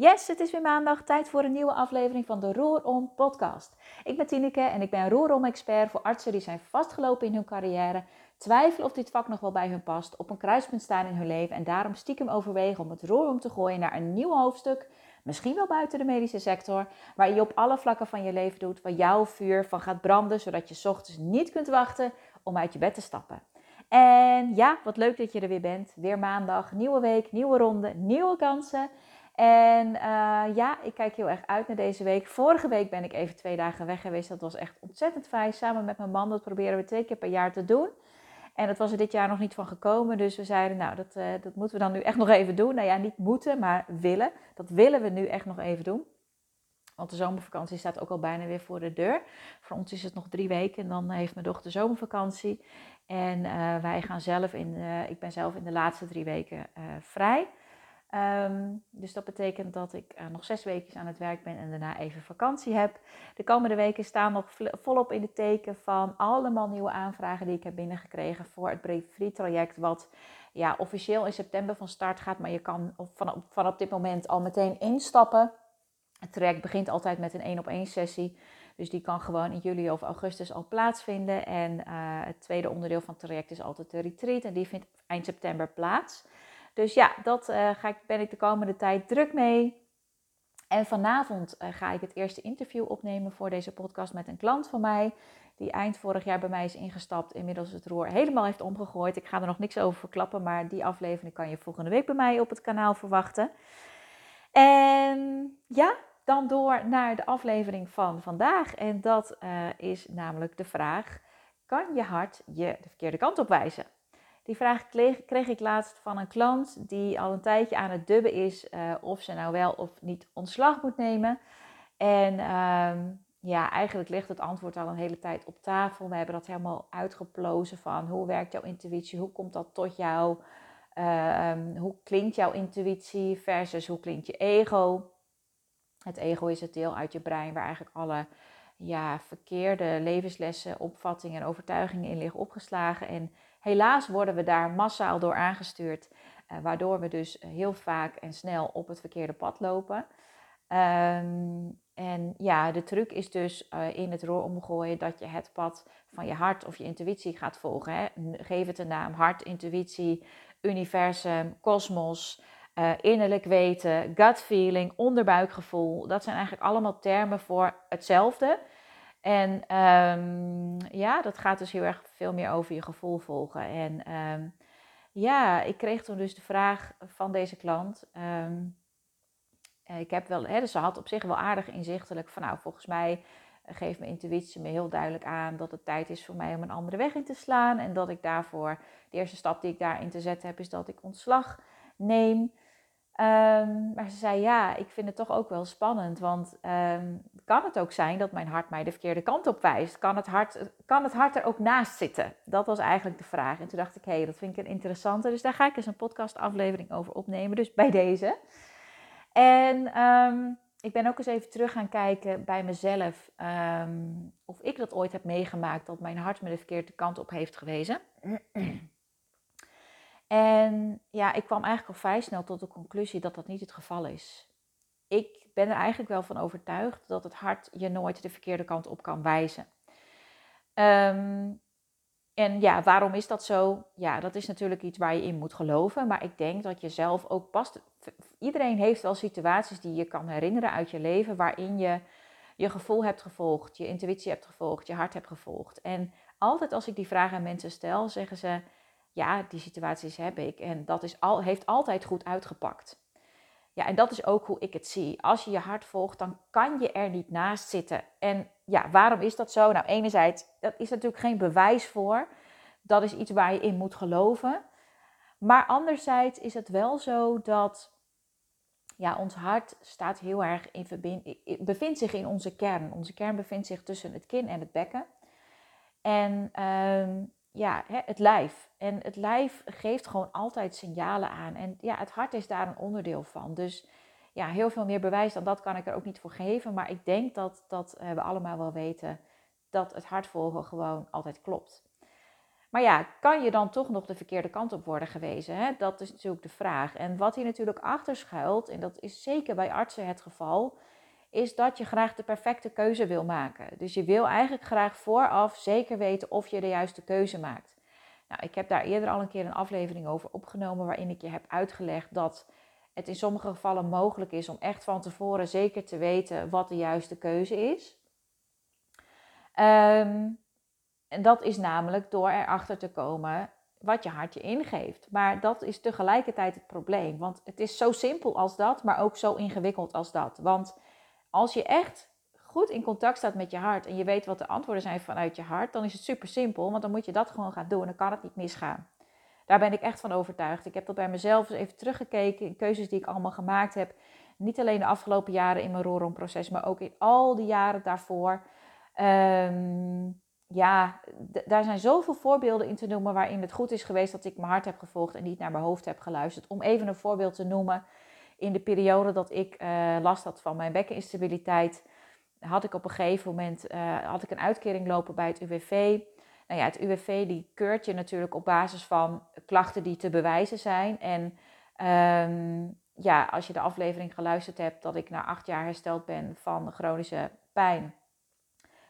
Yes, het is weer maandag, tijd voor een nieuwe aflevering van de Roer Om podcast. Ik ben Tineke en ik ben Roer Om expert voor artsen die zijn vastgelopen in hun carrière, twijfelen of dit vak nog wel bij hun past, op een kruispunt staan in hun leven en daarom stiekem overwegen om het roer om te gooien naar een nieuw hoofdstuk, misschien wel buiten de medische sector, waar je op alle vlakken van je leven doet, waar jouw vuur van gaat branden, zodat je ochtends niet kunt wachten om uit je bed te stappen. En ja, wat leuk dat je er weer bent. Weer maandag, nieuwe week, nieuwe ronde, nieuwe kansen. En uh, ja, ik kijk heel erg uit naar deze week. Vorige week ben ik even twee dagen weg geweest. Dat was echt ontzettend fijn. Samen met mijn man. Dat proberen we twee keer per jaar te doen. En dat was er dit jaar nog niet van gekomen. Dus we zeiden, nou, dat, uh, dat moeten we dan nu echt nog even doen. Nou ja, niet moeten, maar willen. Dat willen we nu echt nog even doen. Want de zomervakantie staat ook al bijna weer voor de deur. Voor ons is het nog drie weken en dan heeft mijn dochter zomervakantie. En uh, wij gaan zelf in, ik ben zelf in de laatste drie weken vrij. Um, dus dat betekent dat ik uh, nog zes weken aan het werk ben en daarna even vakantie heb. De komende weken staan nog volop in de teken van allemaal nieuwe aanvragen die ik heb binnengekregen voor het Brief Free traject. Wat ja, officieel in september van start gaat, maar je kan van, van op dit moment al meteen instappen. Het traject begint altijd met een één op één sessie. Dus die kan gewoon in juli of augustus al plaatsvinden. En uh, het tweede onderdeel van het traject is altijd de retreat. En die vindt eind september plaats. Dus ja, dat uh, ga ik, ben ik de komende tijd druk mee. En vanavond uh, ga ik het eerste interview opnemen voor deze podcast met een klant van mij. Die eind vorig jaar bij mij is ingestapt. Inmiddels het roer helemaal heeft omgegooid. Ik ga er nog niks over verklappen. Maar die aflevering kan je volgende week bij mij op het kanaal verwachten. En ja, dan door naar de aflevering van vandaag. En dat uh, is namelijk de vraag: kan je hart je de verkeerde kant op wijzen? Die vraag kreeg, ik laatst van een klant die al een tijdje aan het dubben is uh, of ze nou wel of niet ontslag moet nemen. En uh, ja, eigenlijk ligt het antwoord al een hele tijd op tafel. We hebben dat helemaal uitgeplozen van hoe werkt jouw intuïtie, hoe komt dat tot jou, uh, hoe klinkt jouw intuïtie versus hoe klinkt je ego. Het ego is het deel uit je brein waar eigenlijk alle ja, verkeerde levenslessen, opvattingen en overtuigingen in liggen opgeslagen. En Helaas worden we daar massaal door aangestuurd, uh, waardoor we dus heel vaak en snel op het verkeerde pad lopen. Um, en ja, de truc is dus uh, in het roer omgooien dat je het pad van je hart of je intuïtie gaat volgen. Hè? Geef het een naam: hart, intuïtie, universum, kosmos. Innerlijk weten, gut feeling, onderbuikgevoel. Dat zijn eigenlijk allemaal termen voor hetzelfde. En um, ja, dat gaat dus heel erg veel meer over je gevoel volgen. En um, ja, ik kreeg toen dus de vraag van deze klant. Um, ik heb wel, hè, dus ze had op zich wel aardig inzichtelijk van, nou, volgens mij geeft mijn intuïtie me heel duidelijk aan dat het tijd is voor mij om een andere weg in te slaan. En dat ik daarvoor, de eerste stap die ik daarin te zetten heb, is dat ik ontslag neem. Um, maar ze zei ja, ik vind het toch ook wel spannend. Want um, kan het ook zijn dat mijn hart mij de verkeerde kant op wijst? Kan het hart, kan het hart er ook naast zitten? Dat was eigenlijk de vraag. En toen dacht ik, hé, hey, dat vind ik een interessante. Dus daar ga ik eens een podcastaflevering over opnemen. Dus bij deze. En um, ik ben ook eens even terug gaan kijken bij mezelf. of ik dat ooit heb meegemaakt dat mijn hart me de verkeerde kant op heeft gewezen. En ja, ik kwam eigenlijk al vrij snel tot de conclusie dat dat niet het geval is. Ik ben er eigenlijk wel van overtuigd dat het hart je nooit de verkeerde kant op kan wijzen. Um, en ja, waarom is dat zo? Ja, dat is natuurlijk iets waar je in moet geloven. Maar ik denk dat je zelf ook past. Iedereen heeft wel situaties die je kan herinneren uit je leven waarin je je gevoel hebt gevolgd, je intuïtie hebt gevolgd, je hart hebt gevolgd. En altijd als ik die vraag aan mensen stel, zeggen ze: ja, die situaties heb ik. En dat is al, heeft altijd goed uitgepakt. Ja, en dat is ook hoe ik het zie. Als je je hart volgt, dan kan je er niet naast zitten. En ja, waarom is dat zo? Nou, enerzijds, dat is natuurlijk geen bewijs voor. Dat is iets waar je in moet geloven. Maar anderzijds is het wel zo dat ja, ons hart staat heel erg in verbind, bevindt zich in onze kern. Onze kern bevindt zich tussen het kin en het bekken. En ehm, ja, het lijf. En het lijf geeft gewoon altijd signalen aan. En ja, het hart is daar een onderdeel van. Dus ja, heel veel meer bewijs dan dat kan ik er ook niet voor geven. Maar ik denk dat, dat we allemaal wel weten dat het hartvolgen gewoon altijd klopt. Maar ja, kan je dan toch nog de verkeerde kant op worden gewezen? Hè? Dat is natuurlijk de vraag. En wat hier natuurlijk achter schuilt, en dat is zeker bij artsen het geval, is dat je graag de perfecte keuze wil maken. Dus je wil eigenlijk graag vooraf zeker weten of je de juiste keuze maakt. Nou, ik heb daar eerder al een keer een aflevering over opgenomen waarin ik je heb uitgelegd dat het in sommige gevallen mogelijk is om echt van tevoren zeker te weten wat de juiste keuze is. Um, en dat is namelijk door erachter te komen wat je hart je ingeeft. Maar dat is tegelijkertijd het probleem. Want het is zo simpel als dat, maar ook zo ingewikkeld als dat. Want als je echt goed in contact staat met je hart en je weet wat de antwoorden zijn vanuit je hart, dan is het super simpel. Want dan moet je dat gewoon gaan doen en dan kan het niet misgaan. Daar ben ik echt van overtuigd. Ik heb dat bij mezelf eens even teruggekeken in keuzes die ik allemaal gemaakt heb. Niet alleen de afgelopen jaren in mijn Roron-proces, maar ook in al die jaren daarvoor. Um, ja, daar zijn zoveel voorbeelden in te noemen waarin het goed is geweest dat ik mijn hart heb gevolgd en niet naar mijn hoofd heb geluisterd. Om even een voorbeeld te noemen, in de periode dat ik uh, last had van mijn bekkeninstabiliteit, had ik op een gegeven moment uh, had ik een uitkering lopen bij het UWV. Nou ja, het UWV die keurt je natuurlijk op basis van klachten die te bewijzen zijn. En um, ja, als je de aflevering geluisterd hebt dat ik na acht jaar hersteld ben van chronische pijn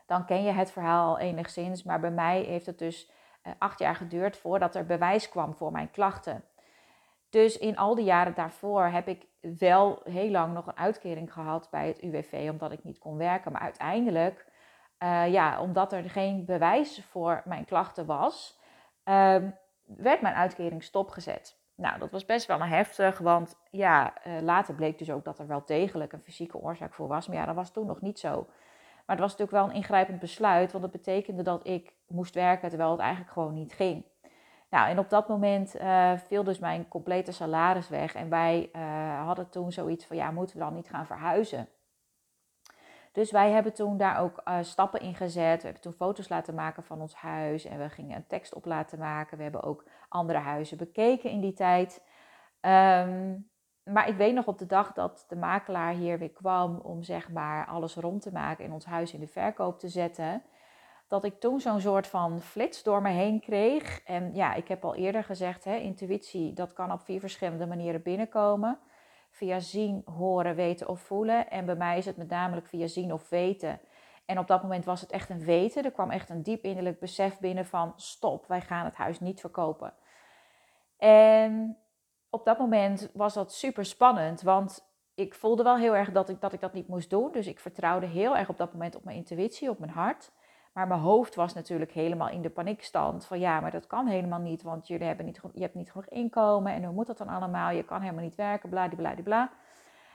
dan ken je het verhaal enigszins. Maar bij mij heeft het dus uh, acht jaar geduurd voordat er bewijs kwam voor mijn klachten. Dus in al die jaren daarvoor heb ik wel heel lang nog een uitkering gehad bij het UWV, omdat ik niet kon werken. Maar uiteindelijk, uh, ja, omdat er geen bewijs voor mijn klachten was, uh, werd mijn uitkering stopgezet. Nou, dat was best wel een heftig, want ja, uh, later bleek dus ook dat er wel degelijk een fysieke oorzaak voor was. Maar ja, dat was toen nog niet zo. Maar het was natuurlijk wel een ingrijpend besluit, want dat betekende dat ik moest werken terwijl het eigenlijk gewoon niet ging. Nou, en op dat moment uh, viel dus mijn complete salaris weg. En wij uh, hadden toen zoiets van, ja, moeten we dan niet gaan verhuizen? Dus wij hebben toen daar ook uh, stappen in gezet. We hebben toen foto's laten maken van ons huis. En we gingen een tekst op laten maken. We hebben ook andere huizen bekeken in die tijd. Um, maar ik weet nog op de dag dat de makelaar hier weer kwam om zeg maar alles rond te maken en ons huis in de verkoop te zetten, dat ik toen zo'n soort van flits door me heen kreeg. En ja, ik heb al eerder gezegd, hè, intuïtie, dat kan op vier verschillende manieren binnenkomen. Via zien, horen, weten of voelen. En bij mij is het met name via zien of weten. En op dat moment was het echt een weten. Er kwam echt een diep innerlijk besef binnen van stop, wij gaan het huis niet verkopen. En op dat moment was dat super spannend, want ik voelde wel heel erg dat ik, dat ik dat niet moest doen. Dus ik vertrouwde heel erg op dat moment op mijn intuïtie, op mijn hart. Maar mijn hoofd was natuurlijk helemaal in de paniekstand. Van ja, maar dat kan helemaal niet, want jullie hebben niet, je hebt niet genoeg inkomen. En hoe moet dat dan allemaal? Je kan helemaal niet werken, bla.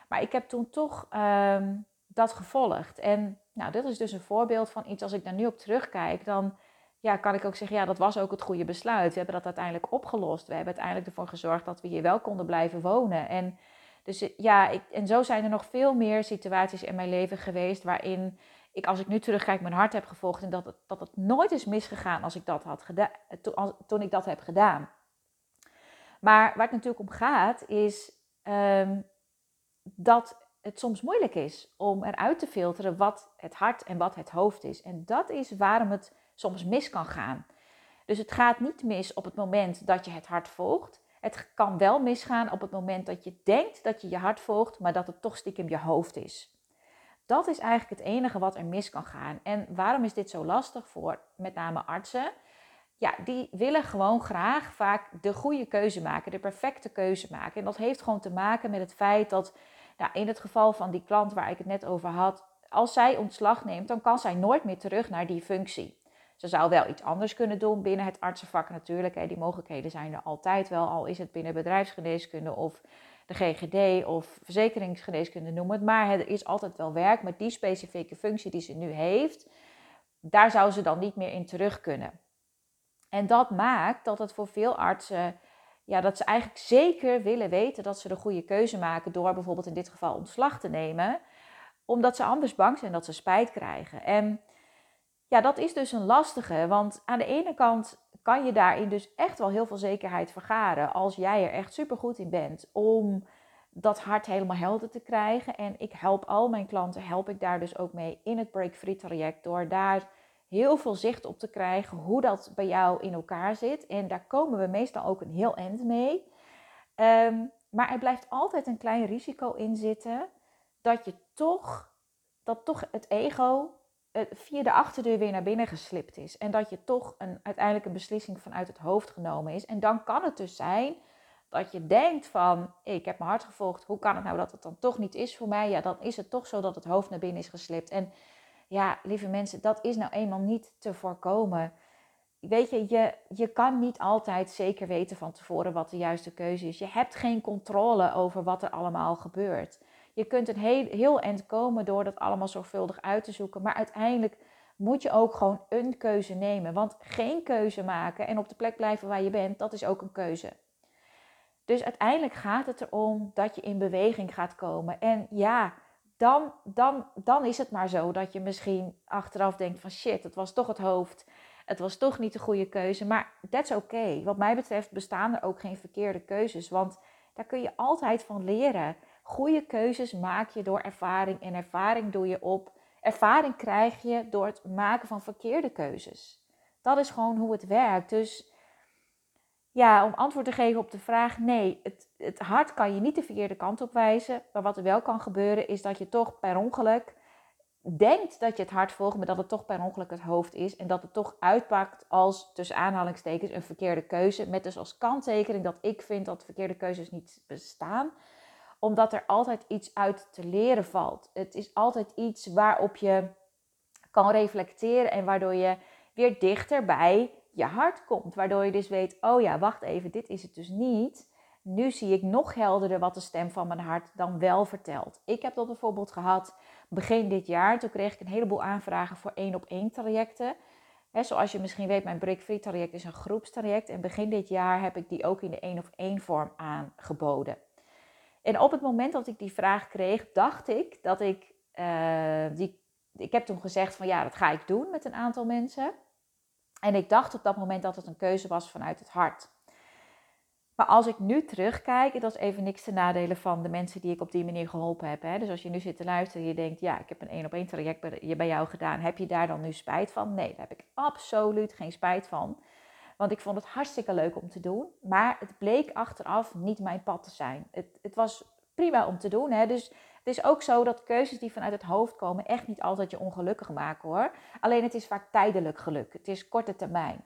Maar ik heb toen toch ehm, dat gevolgd. En nou, dit is dus een voorbeeld van iets, als ik daar nu op terugkijk, dan ja, kan ik ook zeggen, ja, dat was ook het goede besluit. We hebben dat uiteindelijk opgelost. We hebben uiteindelijk ervoor gezorgd dat we hier wel konden blijven wonen. En, dus, ja, ik, en zo zijn er nog veel meer situaties in mijn leven geweest waarin ik, als ik nu terugkijk, mijn hart heb gevolgd. En dat het, dat het nooit is misgegaan als ik dat had gedaan, toen, ik dat heb gedaan. Maar waar het natuurlijk om gaat, is um, dat het soms moeilijk is om eruit te filteren wat het hart en wat het hoofd is. En dat is waarom het soms mis kan gaan. Dus het gaat niet mis op het moment dat je het hart volgt. Het kan wel misgaan op het moment dat je denkt dat je je hart volgt, maar dat het toch stiekem je hoofd is. Dat is eigenlijk het enige wat er mis kan gaan. En waarom is dit zo lastig voor met name artsen? Ja, die willen gewoon graag vaak de goede keuze maken, de perfecte keuze maken. En dat heeft gewoon te maken met het feit dat, nou, in het geval van die klant waar ik het net over had, als zij ontslag neemt, dan kan zij nooit meer terug naar die functie. Ze zou wel iets anders kunnen doen binnen het artsenvak natuurlijk. Hè. Die mogelijkheden zijn er altijd wel, al is het binnen bedrijfsgeneeskunde of GGD of verzekeringsgeneeskunde, noem het. Maar er is altijd wel werk met die specifieke functie die ze nu heeft. Daar zou ze dan niet meer in terug kunnen. En dat maakt dat het voor veel artsen, ja, dat ze eigenlijk zeker willen weten dat ze de goede keuze maken door bijvoorbeeld in dit geval ontslag te nemen, omdat ze anders bang zijn dat ze spijt krijgen. En ja, dat is dus een lastige. Want aan de ene kant kan je daarin dus echt wel heel veel zekerheid vergaren. Als jij er echt super goed in bent om dat hart helemaal helder te krijgen. En ik help al mijn klanten, help ik daar dus ook mee in het Break Free traject. Door daar heel veel zicht op te krijgen hoe dat bij jou in elkaar zit. En daar komen we meestal ook een heel eind mee. Ehm, maar er blijft altijd een klein risico in zitten dat je toch, dat toch het ego via de achterdeur weer naar binnen geslipt is. En dat je toch een, uiteindelijk een beslissing vanuit het hoofd genomen is. En dan kan het dus zijn dat je denkt van, ik heb mijn hart gevolgd, hoe kan het nou dat het dan toch niet is voor mij? Ja, dan is het toch zo dat het hoofd naar binnen is geslipt. En ja, lieve mensen, dat is nou eenmaal niet te voorkomen. Weet je, je, je kan niet altijd zeker weten van tevoren wat de juiste keuze is. Je hebt geen controle over wat er allemaal gebeurt. Je kunt een heel, heel eind komen door dat allemaal zorgvuldig uit te zoeken. Maar uiteindelijk moet je ook gewoon een keuze nemen. Want geen keuze maken en op de plek blijven waar je bent, dat is ook een keuze. Dus uiteindelijk gaat het erom dat je in beweging gaat komen. En ja, dan, dan, dan is het maar zo dat je misschien achteraf denkt van shit, het was toch het hoofd. Het was toch niet de goede keuze. Maar that's oké. Okay. Wat mij betreft bestaan er ook geen verkeerde keuzes. Want daar kun je altijd van leren. Goede keuzes maak je door ervaring en ervaring doe je op. Ervaring krijg je door het maken van verkeerde keuzes. Dat is gewoon hoe het werkt. Dus ja, om antwoord te geven op de vraag, nee, het, het hart kan je niet de verkeerde kant op wijzen. Maar wat er wel kan gebeuren is dat je toch per ongeluk denkt dat je het hart volgt, maar dat het toch per ongeluk het hoofd is. En dat het toch uitpakt als, tussen aanhalingstekens, een verkeerde keuze. Met dus als kanttekening dat ik vind dat verkeerde keuzes niet bestaan. Omdat er altijd iets uit te leren valt. Het is altijd iets waarop je kan reflecteren en waardoor je weer dichter bij je hart komt. Waardoor je dus weet, oh ja, wacht even, dit is het dus niet. Nu zie ik nog helderder wat de stem van mijn hart dan wel vertelt. Ik heb dat bijvoorbeeld gehad begin dit jaar. Toen kreeg ik een heleboel aanvragen voor één op één trajecten. zoals je misschien weet, mijn Break Free traject is een groepstraject. En begin dit jaar heb ik die ook in de één op één vorm aangeboden. En op het moment dat ik die vraag kreeg, dacht ik dat ik uh, die. Ik heb toen gezegd van ja, dat ga ik doen met een aantal mensen. En ik dacht op dat moment dat het een keuze was vanuit het hart. Maar als ik nu terugkijk, en dat is even niks te nadelen van de mensen die ik op die manier geholpen heb. Hè? Dus als je nu zit te luisteren en je denkt, ja, ik heb een één op één traject bij jou gedaan. Heb je daar dan nu spijt van? Nee, daar heb ik absoluut geen spijt van. Want ik vond het hartstikke leuk om te doen. Maar het bleek achteraf niet mijn pad te zijn. Het, het was prima om te doen. Hè? Dus het is ook zo dat keuzes die vanuit het hoofd komen echt niet altijd je ongelukkig maken hoor. Alleen het is vaak tijdelijk geluk. Het is korte termijn.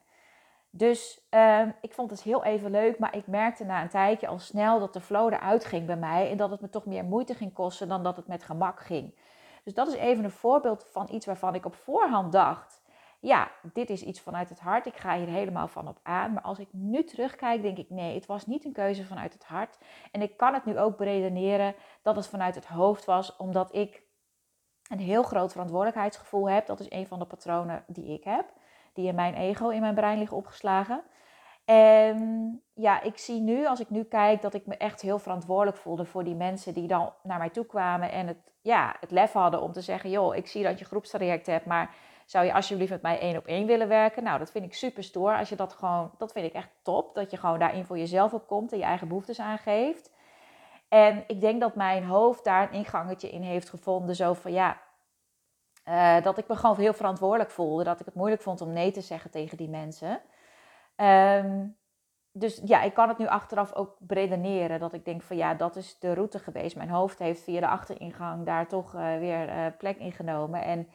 Dus uh, ik vond het heel even leuk, maar ik merkte na een tijdje al snel dat de flow eruit ging bij mij en dat het me toch meer moeite ging kosten dan dat het met gemak ging. Dus dat is even een voorbeeld van iets waarvan ik op voorhand dacht: ja, dit is iets vanuit het hart. Ik ga hier helemaal van op aan. Maar als ik nu terugkijk, denk ik nee, het was niet een keuze vanuit het hart. En ik kan het nu ook beredeneren dat het vanuit het hoofd was, omdat ik een heel groot verantwoordelijkheidsgevoel heb. Dat is een van de patronen die ik heb, die in mijn ego, in mijn brein liggen opgeslagen. En ja, ik zie nu, als ik nu kijk, dat ik me echt heel verantwoordelijk voelde voor die mensen die dan naar mij toe kwamen en het, ja, het lef hadden om te zeggen: joh, ik zie dat je groepstraject hebt, maar zou je alsjeblieft met mij één op één willen werken? Nou, dat vind ik super stoer. Als je dat gewoon, dat vind ik echt top. Dat je gewoon daarin voor jezelf opkomt en je eigen behoeftes aangeeft. En ik denk dat mijn hoofd daar een ingangetje in heeft gevonden. Zo van ja, uh, dat ik me gewoon heel verantwoordelijk voelde. Dat ik het moeilijk vond om nee te zeggen tegen die mensen. Um, dus ja, ik kan het nu achteraf ook redeneren. Dat ik denk van ja, dat is de route geweest. Mijn hoofd heeft via de achteringang daar toch uh, weer uh, plek ingenomen. En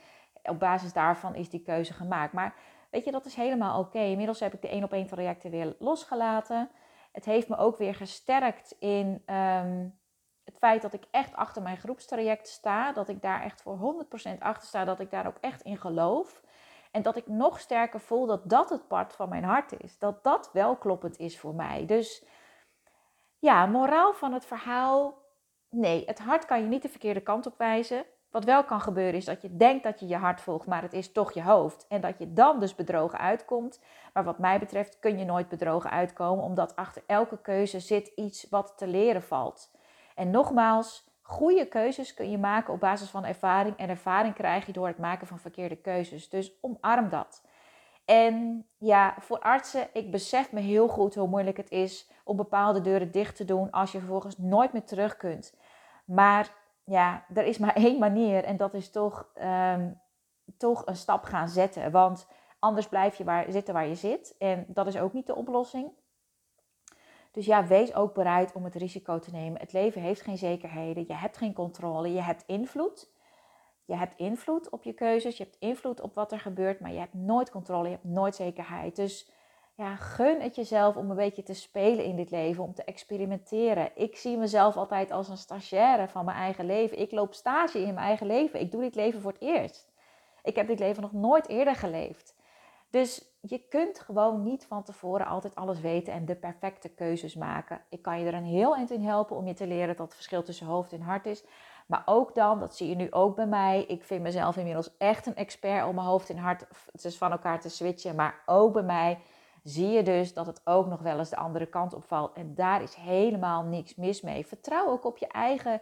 op basis daarvan is die keuze gemaakt. Maar weet je, dat is helemaal oké. Inmiddels heb ik de één op één trajecten weer losgelaten. Het heeft me ook weer gesterkt in um, het feit dat ik echt achter mijn groepstraject sta. Dat ik daar echt voor 100% achter sta. Dat ik daar ook echt in geloof. En dat ik nog sterker voel dat dat het part van mijn hart is. Dat dat wel kloppend is voor mij. Dus ja, moraal van het verhaal. Nee, het hart kan je niet de verkeerde kant op wijzen. Wat wel kan gebeuren is dat je denkt dat je je hart volgt, maar het is toch je hoofd. En dat je dan dus bedrogen uitkomt. Maar wat mij betreft kun je nooit bedrogen uitkomen, omdat achter elke keuze zit iets wat te leren valt. En nogmaals, goede keuzes kun je maken op basis van ervaring. En ervaring krijg je door het maken van verkeerde keuzes. Dus omarm dat. En ja, voor artsen, ik besef me heel goed hoe moeilijk het is om bepaalde deuren dicht te doen als je vervolgens nooit meer terug kunt. Maar ja, er is maar één manier en dat is toch um, toch een stap gaan zetten. Want anders blijf je waar, zitten waar je zit. En dat is ook niet de oplossing. Dus ja, wees ook bereid om het risico te nemen. Het leven heeft geen zekerheden. Je hebt geen controle. Je hebt invloed. Je hebt invloed op je keuzes. Je hebt invloed op wat er gebeurt. Maar je hebt nooit controle. Je hebt nooit zekerheid. Dus ja, gun het jezelf om een beetje te spelen in dit leven. Om te experimenteren. Ik zie mezelf altijd als een stagiaire van mijn eigen leven. Ik loop stage in mijn eigen leven. Ik doe dit leven voor het eerst. Ik heb dit leven nog nooit eerder geleefd. Dus je kunt gewoon niet van tevoren altijd alles weten en de perfecte keuzes maken. Ik kan je er een heel eind in helpen om je te leren dat het verschil tussen hoofd en hart is. Maar ook dan, dat zie je nu ook bij mij. Ik vind mezelf inmiddels echt een expert om mijn hoofd en hart dus van elkaar te switchen. Maar ook bij mij zie je dus dat het ook nog wel eens de andere kant opvalt. En daar is helemaal niks mis mee. Vertrouw ook op je eigen,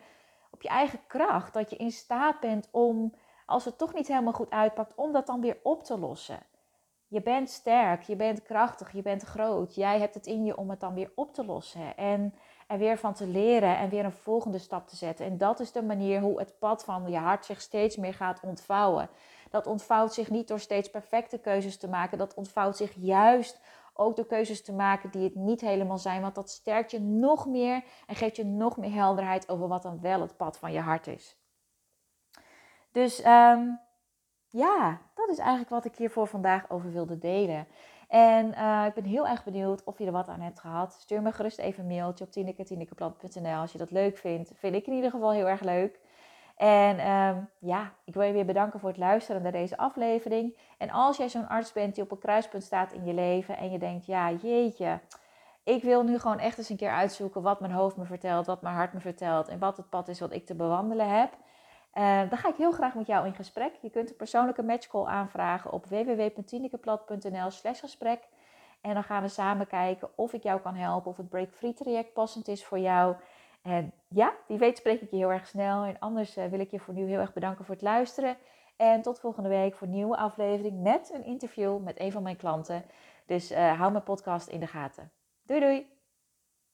op je eigen kracht. Dat je in staat bent om, als het toch niet helemaal goed uitpakt, om dat dan weer op te lossen. Je bent sterk, je bent krachtig, je bent groot. Jij hebt het in je om het dan weer op te lossen. En er weer van te leren en weer een volgende stap te zetten. En dat is de manier hoe het pad van je hart zich steeds meer gaat ontvouwen. Dat ontvouwt zich niet door steeds perfecte keuzes te maken. Dat ontvouwt zich juist ook door keuzes te maken die het niet helemaal zijn. Want dat sterkt je nog meer en geeft je nog meer helderheid over wat dan wel het pad van je hart is. Dus um, ja, dat is eigenlijk wat ik hier voor vandaag over wilde delen. En uh, ik ben heel erg benieuwd of je er wat aan hebt gehad. Stuur me gerust even een mailtje op tineke.tinekeplant.nl als je dat leuk vindt. Vind ik in ieder geval heel erg leuk. En um, ja, ik wil je weer bedanken voor het luisteren naar deze aflevering. En als jij zo'n arts bent die op een kruispunt staat in je leven en je denkt, ja jeetje, ik wil nu gewoon echt eens een keer uitzoeken wat mijn hoofd me vertelt, wat mijn hart me vertelt en wat het pad is wat ik te bewandelen heb. Uh, dan ga ik heel graag met jou in gesprek. Je kunt een persoonlijke matchcall aanvragen op www.tinikeplat.nl slash gesprek. En dan gaan we samen kijken of ik jou kan helpen, of het break-free traject passend is voor jou. En ja, wie weet spreek ik je heel erg snel. En anders uh, wil ik je voor nu heel erg bedanken voor het luisteren. En tot volgende week voor een nieuwe aflevering met een interview met een van mijn klanten. Dus uh, hou mijn podcast in de gaten. Doei doei!